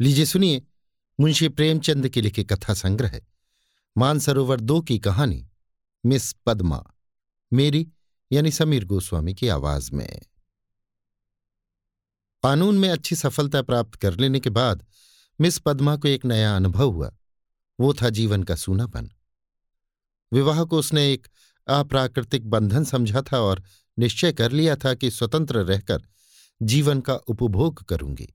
लीजिए सुनिए, मुंशी प्रेमचंद के लिखे कथा संग्रह मानसरोवर दो की कहानी, मिस पद्मा, मेरी यानी समीर गोस्वामी की आवाज़ में। कानून में अच्छी सफलता प्राप्त कर लेने के बाद मिस पद्मा को एक नया अनुभव हुआ। वो था जीवन का सूनापन। विवाह को उसने एक अप्राकृतिक बंधन समझा था और निश्चय कर लिया था कि स्वतंत्र रहकर जीवन का उपभोग करूँगी।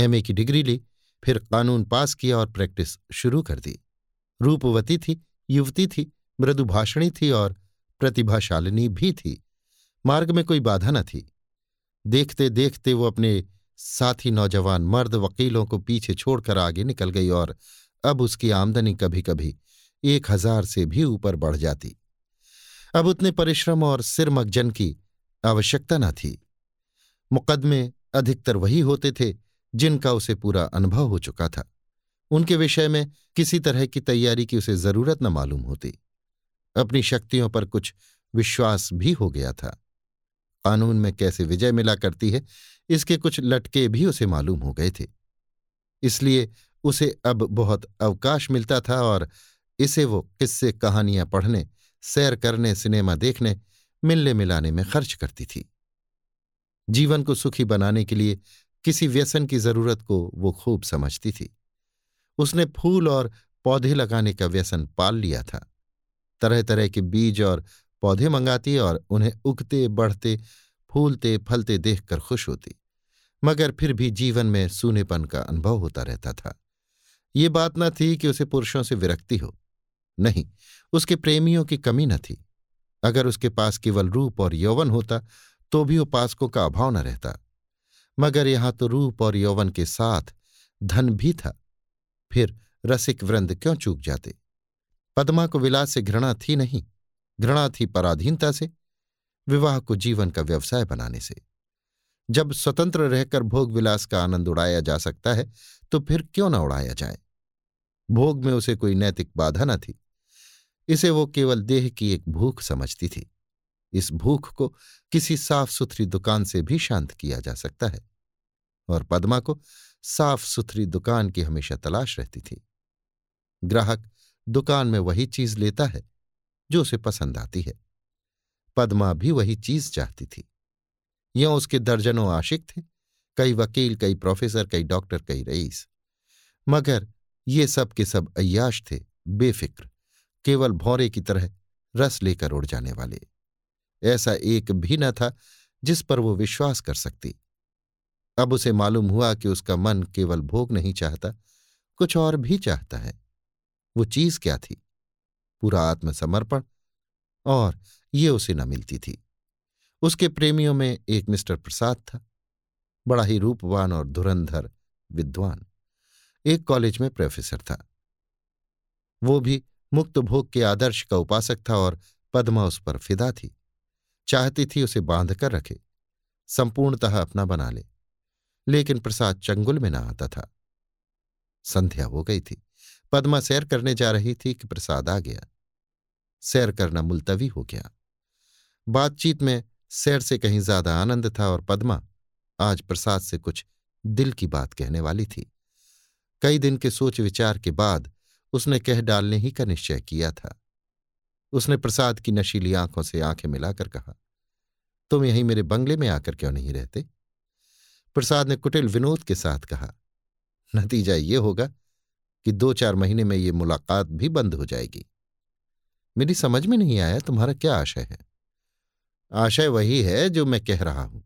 एमए की डिग्री ली, फिर कानून पास किया और प्रैक्टिस शुरू कर दी। रूपवती थी, युवती थी, मृदुभाषणी थी और प्रतिभाशालिनी भी थी। मार्ग में कोई बाधा न थी। देखते देखते वो अपने साथी नौजवान मर्द वकीलों को पीछे छोड़कर आगे निकल गई और अब उसकी आमदनी कभी कभी एक हज़ार से भी ऊपर बढ़ जाती। अब उतने परिश्रम और सिरमगजन की आवश्यकता न थी। मुकदमे अधिकतर वही होते थे जिनका उसे पूरा अनुभव हो चुका था। उनके विषय में किसी तरह की तैयारी की उसे ज़रूरत न मालूम होती। अपनी शक्तियों पर कुछ विश्वास भी हो गया था। कानून में कैसे विजय मिला करती है, इसके कुछ लटके भी उसे मालूम हो गए थे। इसलिए उसे अब बहुत अवकाश मिलता था और इसे वो किस्से कहानियाँ पढ़ने, सैर करने, सिनेमा देखने मिलने मिलाने में खर्च करती थी। जीवन को सुखी बनाने के लिए किसी व्यसन की ज़रूरत को वो खूब समझती थी। उसने फूल और पौधे लगाने का व्यसन पाल लिया था। तरह तरह के बीज और पौधे मंगाती और उन्हें उगते बढ़ते फूलते, फलते देखकर खुश होती। मगर फिर भी जीवन में सूनेपन का अनुभव होता रहता था। ये बात न थी कि उसे पुरुषों से विरक्ति हो। नहीं, उसके प्रेमियों की कमी न थी। अगर उसके पास केवल रूप और यौवन होता तो भी उपासकों का अभाव न रहता। मगर यहाँ तो रूप और यौवन के साथ धन भी था। फिर रसिक वृंद क्यों चूक जाते? पद्मा को विलास से घृणा थी नहीं, घृणा थी पराधीनता से, विवाह को जीवन का व्यवसाय बनाने से। जब स्वतंत्र रहकर भोग विलास का आनंद उड़ाया जा सकता है तो फिर क्यों न उड़ाया जाए? भोग में उसे कोई नैतिक बाधा न थी। इसे वो केवल देह की एक भूख समझती थी। इस भूख को किसी साफ़ सुथरी दुकान से भी शांत किया जा सकता है। और पद्मा को साफ़ सुथरी दुकान की हमेशा तलाश रहती थी। ग्राहक दुकान में वही चीज़ लेता है, जो उसे पसंद आती है। पद्मा भी वही चीज़ चाहती थी। यों उसके दर्जनों आशिक थे, कई वकील, कई प्रोफेसर, कई डॉक्टर, कई रईस। मगर ये सब के सब अय्याश थे, बेफिक्र, केवल भौरे की तरह रस लेकर उड़ जाने वाले। ऐसा एक भी न था जिस पर वो विश्वास कर सकती। अब उसे मालूम हुआ कि उसका मन केवल भोग नहीं चाहता, कुछ और भी चाहता है। वो चीज़ क्या थी? पूरा आत्मसमर्पण? और ये उसे न मिलती थी। उसके प्रेमियों में एक मिस्टर प्रसाद था, बड़ा ही रूपवान और धुरंधर विद्वान, एक कॉलेज में प्रोफेसर था। वो भी मुक्त भोग के आदर्श का उपासक था और पद्मा उस पर फिदा थी। चाहती थी उसे बाँध कर रखे। संपूर्णतः अपना बना ले। लेकिन प्रसाद चंगुल में न आता था। संध्या हो गई थी। पद्मा सैर करने जा रही थी कि प्रसाद आ गया। सैर करना मुलतवी हो गया। बातचीत में सैर से कहीं ज़्यादा आनंद था और पद्मा आज प्रसाद से कुछ दिल की बात कहने वाली थी। कई दिन के सोच विचार के बाद उसने कह डालने ही का निश्चय किया था। उसने प्रसाद की नशीली आँखों से आँखें मिलाकर कहा, तुम यहीं मेरे बंगले में आकर क्यों नहीं रहते? प्रसाद ने कुटिल विनोद के साथ कहा, नतीजा ये होगा कि दो चार महीने में ये मुलाकात भी बंद हो जाएगी। मेरी समझ में नहीं आया तुम्हारा क्या आशय है। आशय वही है जो मैं कह रहा हूँ।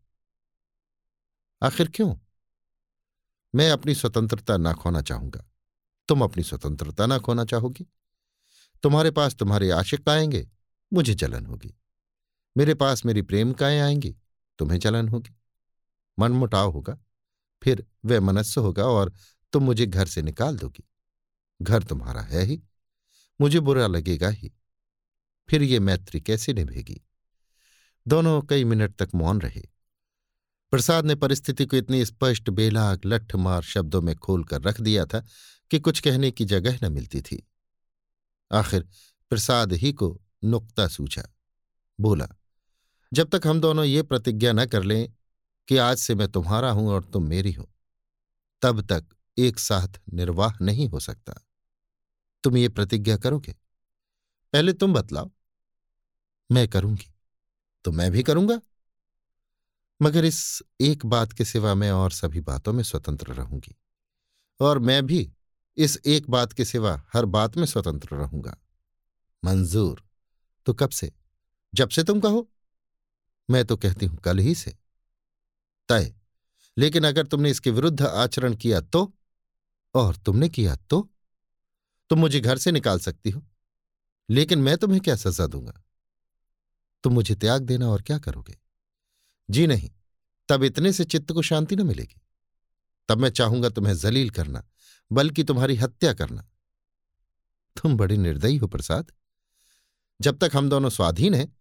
आखिर क्यों? मैं अपनी स्वतंत्रता ना खोना चाहूँगा। तुम अपनी स्वतंत्रता ना खोना चाहोगी। तुम्हारे पास तुम्हारे आशिक आएँगे, मुझे जलन होगी। मेरे पास मेरी प्रेमिकाएँ आएँगी, तुम्हें जलन होगी। मनमुटाव होगा, फिर वह मनस्स होगा और तुम मुझे घर से निकाल दोगी। घर तुम्हारा है ही, मुझे बुरा लगेगा ही। फिर ये मैत्री कैसे निभेगी? दोनों कई मिनट तक मौन रहे। प्रसाद ने परिस्थिति को इतनी स्पष्ट, बेलाग, लठमार शब्दों में खोलकर रख दिया था कि कुछ कहने की जगह न मिलती थी। आखिर प्रसाद ही को नुक्ता सूझा। बोला, जब तक हम दोनों ये प्रतिज्ञा न कर लें कि आज से मैं तुम्हारा हूँ और तुम मेरी हो, तब तक एक साथ निर्वाह नहीं हो सकता। तुम ये प्रतिज्ञा करोगे? पहले तुम बतलाओ। मैं करूँगी तो मैं भी करूँगा। मगर इस एक बात के सिवा मैं और सभी बातों में स्वतंत्र रहूँगी, और मैं भी इस एक बात के सिवा हर बात में स्वतंत्र रहूँगा। मंजूर तो कब से? जब से तुम कहो। मैं तो कहती हूँ कल ही से। तय, लेकिन अगर तुमने इसके विरुद्ध आचरण किया तो? और तुमने किया तो? तुम मुझे घर से निकाल सकती हो, लेकिन मैं तुम्हें क्या सजा दूँगा? तुम मुझे त्याग देना और क्या करोगे? जी नहीं, तब इतने से चित्त को शांति न मिलेगी। तब मैं चाहूँगा तुम्हें जलील करना बल्कि तुम्हारी हत्या करना। तुम बड़े निर्दयी हो, प्रसाद। जब तक हम दोनों स्वाधीन हैं,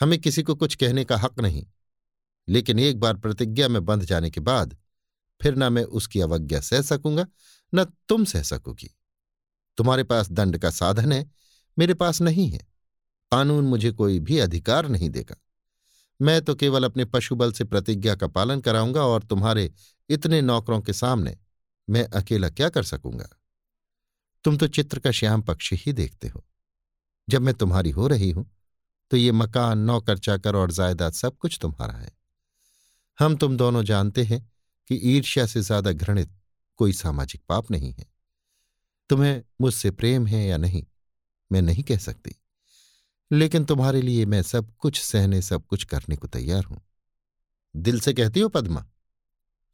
हमें किसी को कुछ कहने का हक नहीं। लेकिन एक बार प्रतिज्ञा में बंध जाने के बाद, फिर न मैं उसकी अवज्ञा सह सकूँगा, न तुम सह सकोगी। तुम्हारे पास दंड का साधन है, मेरे पास नहीं है। कानून मुझे कोई भी अधिकार नहीं देगा। मैं तो केवल अपने पशुबल से प्रतिज्ञा का पालन कराऊँगा और तुम्हारे इतने नौकरों के सामने मैं अकेला क्या कर सकूँगा? तुम तो चित्र का श्याम पक्ष ही देखते हो। जब मैं तुम्हारी हो रही हूँ तो ये मकान, नौकर, चाकर और जायदाद सब कुछ तुम्हारा है। हम तुम दोनों जानते हैं कि ईर्ष्या से ज़्यादा घृणित कोई सामाजिक पाप नहीं है। तुम्हें मुझसे प्रेम है या नहीं, मैं नहीं कह सकती। लेकिन तुम्हारे लिए मैं सब कुछ सहने, सब कुछ करने को तैयार हूँ। दिल से कहती हो, पद्मा?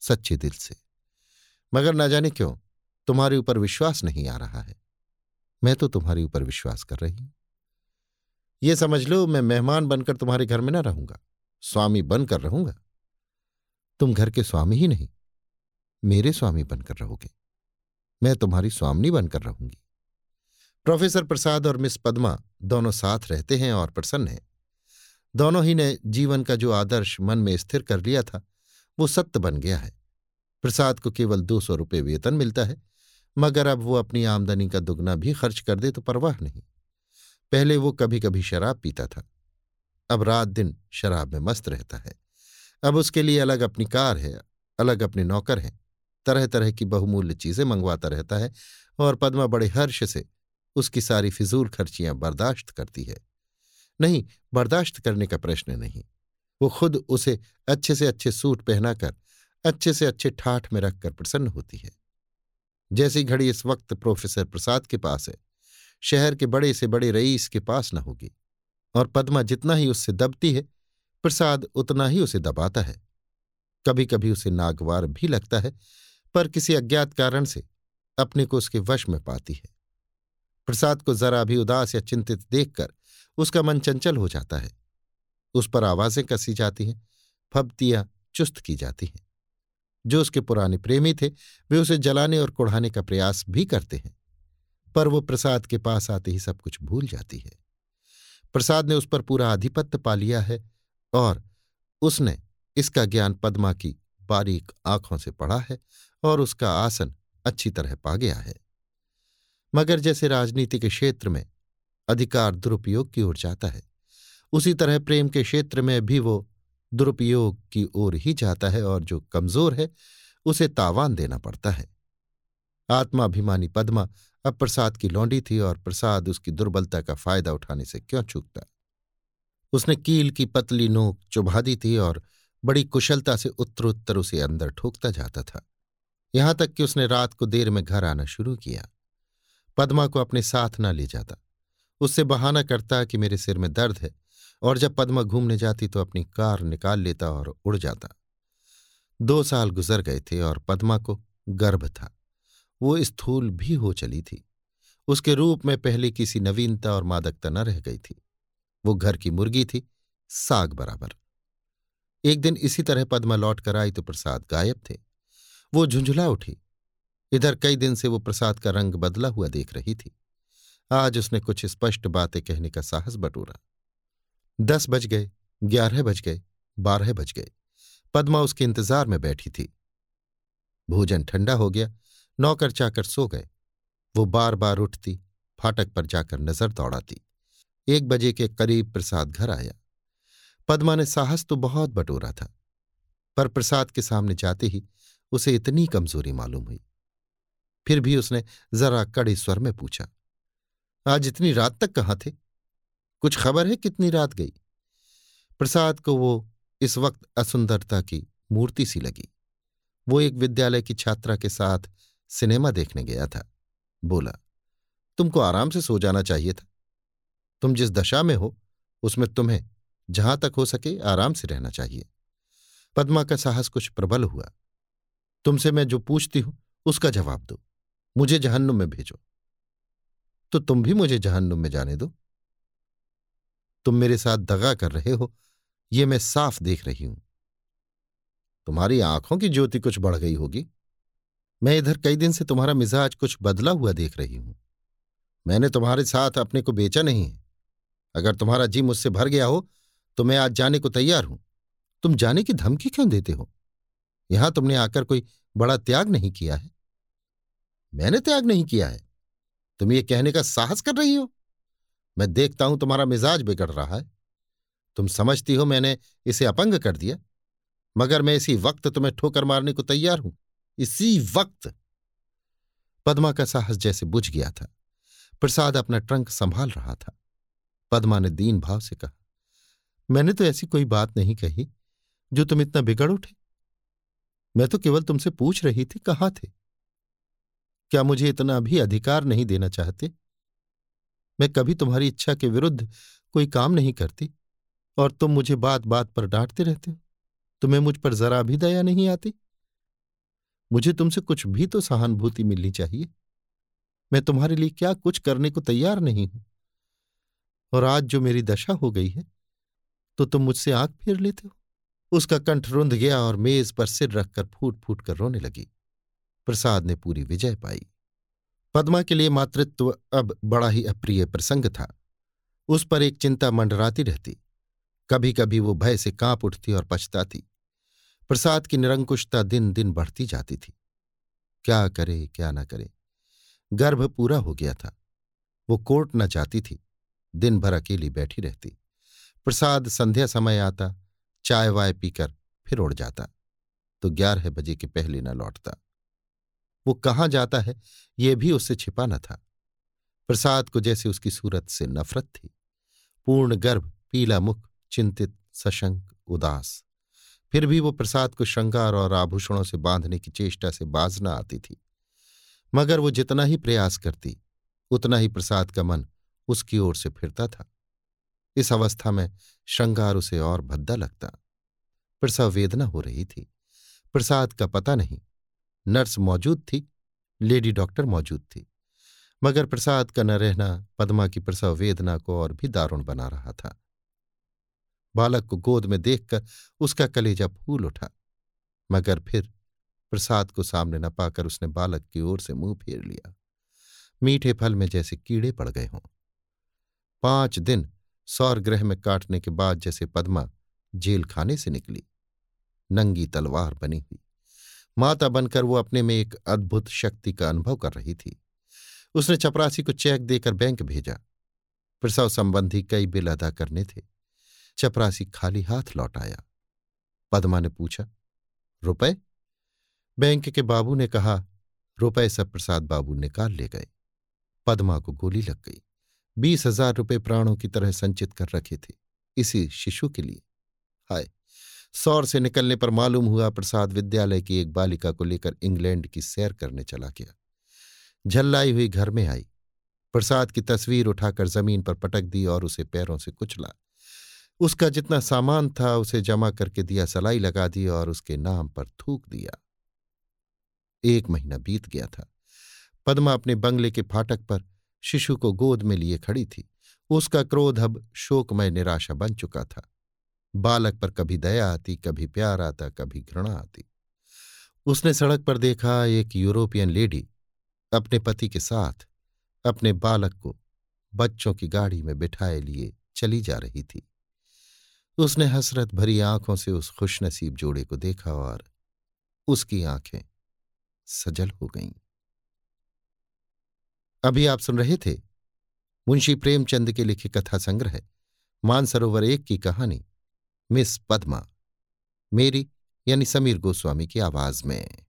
सच्चे दिल से। मगर ना जाने क्यों, तुम्हारे ऊपर विश्वास नहीं आ रहा है। मैं तो तुम्हारे ऊपर विश्वास कर रही हूँ। ये समझ लो, मैं मेहमान बनकर तुम्हारे घर में न रहूँगा। स्वामी बनकर रहूँगा। तुम घर के स्वामी ही नहीं, मेरे स्वामी बनकर रहोगे। मैं तुम्हारी स्वामी बनकर रहूँगी। प्रोफेसर प्रसाद और मिस पद्मा दोनों साथ रहते हैं और प्रसन्न हैं। दोनों ही ने जीवन का जो आदर्श मन में स्थिर कर लिया था, वो सत्य बन गया है। प्रसाद को केवल दो सौ रुपये वेतन मिलता है, मगर अब वो अपनी आमदनी का दुगना भी खर्च कर दे तो परवाह नहीं। पहले वो कभी कभी शराब पीता था। अब रात दिन शराब में मस्त रहता है। अब उसके लिए अलग अपनी कार है, अलग अपने नौकर हैं। तरह तरह की बहुमूल्य चीज़ें मंगवाता रहता है और पद्मा बड़े हर्ष से उसकी सारी फिजूल खर्चियाँ बर्दाश्त करती है। नहीं, बर्दाश्त करने का प्रश्न नहीं। वो खुद उसे अच्छे से अच्छे सूट पहनाकर अच्छे से अच्छे ठाठ में रखकर प्रसन्न होती है। जैसी घड़ी इस वक्त प्रोफेसर प्रसाद के पास है, शहर के बड़े से बड़े रईस के पास न होगी, और पद्मा जितना ही उससे दबती है, प्रसाद उतना ही उसे दबाता है। कभी कभी उसे नागवार भी लगता है, पर किसी अज्ञात कारण से अपने को उसके वश में पाती है। प्रसाद को जरा भी उदास या चिंतित देखकर उसका मन चंचल हो जाता है। उस पर आवाज़ें कसी जाती हैं, फबतियाँ चुस्त की जाती हैं। जो उसके पुराने प्रेमी थे, वे उसे जलाने और कुढ़ाने का प्रयास भी करते हैं। पर वो प्रसाद के पास आते ही सब कुछ भूल जाती है। प्रसाद ने उस पर पूरा आधिपत्य पा लिया है और उसने इसका ज्ञान पद्मा की बारीक आँखों से पढ़ा है और उसका आसन अच्छी तरह पा गया है। मगर जैसे राजनीति के क्षेत्र में अधिकार दुरुपयोग की ओर जाता है, उसी तरह प्रेम के क्षेत्र में भी वो दुरुपयोग की ओर ही जाता है और जो कमज़ोर है, उसे तावान देना पड़ता है। आत्माभिमानी पद्मा अब प्रसाद की लौंडी थी और प्रसाद उसकी दुर्बलता का फ़ायदा उठाने से क्यों चूकता? उसने कील की पतली नोक चुभा दी थी और बड़ी कुशलता से उत्तरोत्तर उसे अंदर ठोकता जाता था। यहाँ तक कि उसने रात को देर में घर आना शुरू किया। पद्मा को अपने साथ न ले जाता। उससे बहाना करता कि मेरे सिर में दर्द है। और जब पद्मा घूमने जाती तो अपनी कार निकाल लेता और उड़ जाता। दो साल गुजर गए थे और पद्मा को गर्भ था। वो स्थूल भी हो चली थी। उसके रूप में पहले किसी नवीनता और मादकता न रह गई थी। वो घर की मुर्गी थी, साग बराबर। एक दिन इसी तरह पद्मा लौट कर आई तो प्रसाद गायब थे। वो झुंझुला उठी। इधर कई दिन से वो प्रसाद का रंग बदला हुआ देख रही थी। आज उसने कुछ स्पष्ट बातें कहने का साहस बटोरा। दस बज गए, ग्यारह बज गए, बारह बज गए। पद्मा उसके इंतज़ार में बैठी थी। भोजन ठंडा हो गया, नौकर चाकर सो गए। वो बार बार उठती, फाटक पर जाकर नज़र दौड़ाती। एक बजे के करीब प्रसाद घर आया। पद्मा ने साहस तो बहुत बटोरा था, पर प्रसाद के सामने जाते ही उसे इतनी कमज़ोरी मालूम हुई। फिर भी उसने जरा कड़े स्वर में पूछा, आज इतनी रात तक कहाँ थे? कुछ खबर है कितनी रात गई? प्रसाद को वो इस वक्त असुंदरता की मूर्ति सी लगी। वो एक विद्यालय की छात्रा के साथ सिनेमा देखने गया था। बोला, तुमको आराम से सो जाना चाहिए था। तुम जिस दशा में हो, उसमें तुम्हें जहाँ तक हो सके आराम से रहना चाहिए। पद्मा का साहस कुछ प्रबल हुआ। तुमसे मैं जो पूछती हूँ, उसका जवाब दो। मुझे जहन्नुम में भेजो। तो तुम भी मुझे जहन्नुम में जाने दो। तुम मेरे साथ दगा कर रहे हो, ये मैं साफ़ देख रही हूँ। तुम्हारी आँखों की ज्योति कुछ बढ़ गई होगी। मैं इधर कई दिन से तुम्हारा मिजाज कुछ बदला हुआ देख रही हूँ। मैंने तुम्हारे साथ अपने को बेचा नहीं है। अगर तुम्हारा जी मुझसे भर गया हो तो मैं आज जाने को तैयार हूँ। तुम जाने की धमकी क्यों देते हो? यहाँ तुमने आकर कोई बड़ा त्याग नहीं किया है। मैंने त्याग नहीं किया है। तुम ये कहने का साहस कर रही हो? मैं देखता हूँ तुम्हारा मिजाज बिगड़ रहा है। तुम समझती हो मैंने इसे अपंग कर दिया, मगर मैं इसी वक्त तुम्हें ठोकर मारने को तैयार हूँ, इसी वक्त। पद्मा का साहस जैसे बुझ गया था। प्रसाद अपना ट्रंक संभाल रहा था। पद्मा ने दीन भाव से कहा, मैंने तो ऐसी कोई बात नहीं कही जो तुम इतना बिगड़ उठे। मैं तो केवल तुमसे पूछ रही थी कहाँ थे? क्या मुझे इतना भी अधिकार नहीं देना चाहते? मैं कभी तुम्हारी इच्छा के विरुद्ध कोई काम नहीं करती, और तुम मुझे बात बात पर डांटते रहते हो। तुम्हें मुझ पर जरा भी दया नहीं आती। मुझे तुमसे कुछ भी तो सहानुभूति मिलनी चाहिए। मैं तुम्हारे लिए क्या कुछ करने को तैयार नहीं हूँ। और आज जो मेरी दशा हो गई है तो तुम मुझसे आँख फेर लेते हो। उसका कंठ रुंध गया और मेज पर सिर रखकर फूट फूट कर रोने लगी। प्रसाद ने पूरी विजय पाई। पद्मा के लिए मातृत्व अब बड़ा ही अप्रिय प्रसंग था। उस पर एक चिंता मंडराती रहती। कभी कभी वो भय से काँप उठती और पछताती। प्रसाद की निरंकुशता दिन दिन बढ़ती जाती थी। क्या करे, क्या न करे। गर्भ पूरा हो गया था। वो कोर्ट न जाती थी। दिन भर अकेली बैठी रहती। प्रसाद संध्या समय आता चाय वाय पीकर फिर उड़ जाता। तो ग्यारह बजे के पहले न लौटता। वो कहाँ जाता है, ये भी उससे छिपा न था। प्रसाद को जैसे उसकी सूरत से नफरत थी। पूर्ण गर्भ, पीला मुख, चिंतित, सशंक, उदास। फिर भी वो प्रसाद को श्रृंगार और आभूषणों से बांधने की चेष्टा से बाज न आती थी। मगर वो जितना ही प्रयास करती, उतना ही प्रसाद का मन उसकी ओर से फिरता था। इस अवस्था में श्रृंगार उसे और भद्दा लगता। प्रसव वेदना हो रही थी। प्रसाद का पता नहीं नर्स मौजूद थी, लेडी डॉक्टर मौजूद थी। मगर प्रसाद का न रहना, पद्मा की प्रसव वेदना को और भी दारुण बना रहा था। बालक को गोद में देखकर उसका कलेजा फूल उठा। मगर फिर प्रसाद को सामने न पाकर उसने बालक की ओर से मुँह फेर लिया। मीठे फल में जैसे कीड़े पड़ गए हों। पाँच दिन सौर ग्रह में काटने के बाद जैसे पद्मा जेल खाने से निकली। नंगी तलवार बनी हुई। माता बनकर वो अपने में एक अद्भुत शक्ति का अनुभव कर रही थी। उसने चपरासी को चेक देकर बैंक भेजा। प्रसव संबंधी कई बिल अदा करने थे। चपरासी खाली हाथ लौट आया। पद्मा ने पूछा, रुपए? बैंक के बाबू ने कहा, रुपए सब प्रसाद बाबू निकाल ले गए। पद्मा को गोली लग गई। बीस हज़ार रुपये प्राणों की तरह संचित कर रखे थे, इसी शिशु के लिए। हाय! सौर से निकलने पर मालूम हुआ, प्रसाद विद्यालय की एक बालिका को लेकर इंग्लैंड की सैर करने चला गया। झल्लाई हुई घर में आई। प्रसाद की तस्वीर उठाकर ज़मीन पर पटक दी और उसे पैरों से कुचला। उसका जितना सामान था, उसे जमा करके दिया, सलाई लगा दी और उसके नाम पर थूक दिया। एक महीना बीत गया था। पद्मा अपने बंगले के फाटक पर शिशु को गोद में लिए खड़ी थी। उसका क्रोध अब शोकमय निराशा बन चुका था। बालक पर कभी दया आती, कभी प्यार आता, कभी घृणा आती। उसने सड़क पर देखा एक यूरोपियन लेडी अपने पति के साथ अपने बालक को बच्चों की गाड़ी में बिठाए लिए चली जा रही थी। उसने हसरत भरी आँखों से उस खुशनसीब जोड़े को देखा और उसकी आँखें सजल हो गईं। अभी आप सुन रहे थे मुंशी प्रेमचंद के लिखे कथा संग्रह मानसरोवर एक की कहानी। मिस पद्मा। मेरी यानी समीर गोस्वामी की आवाज़ में।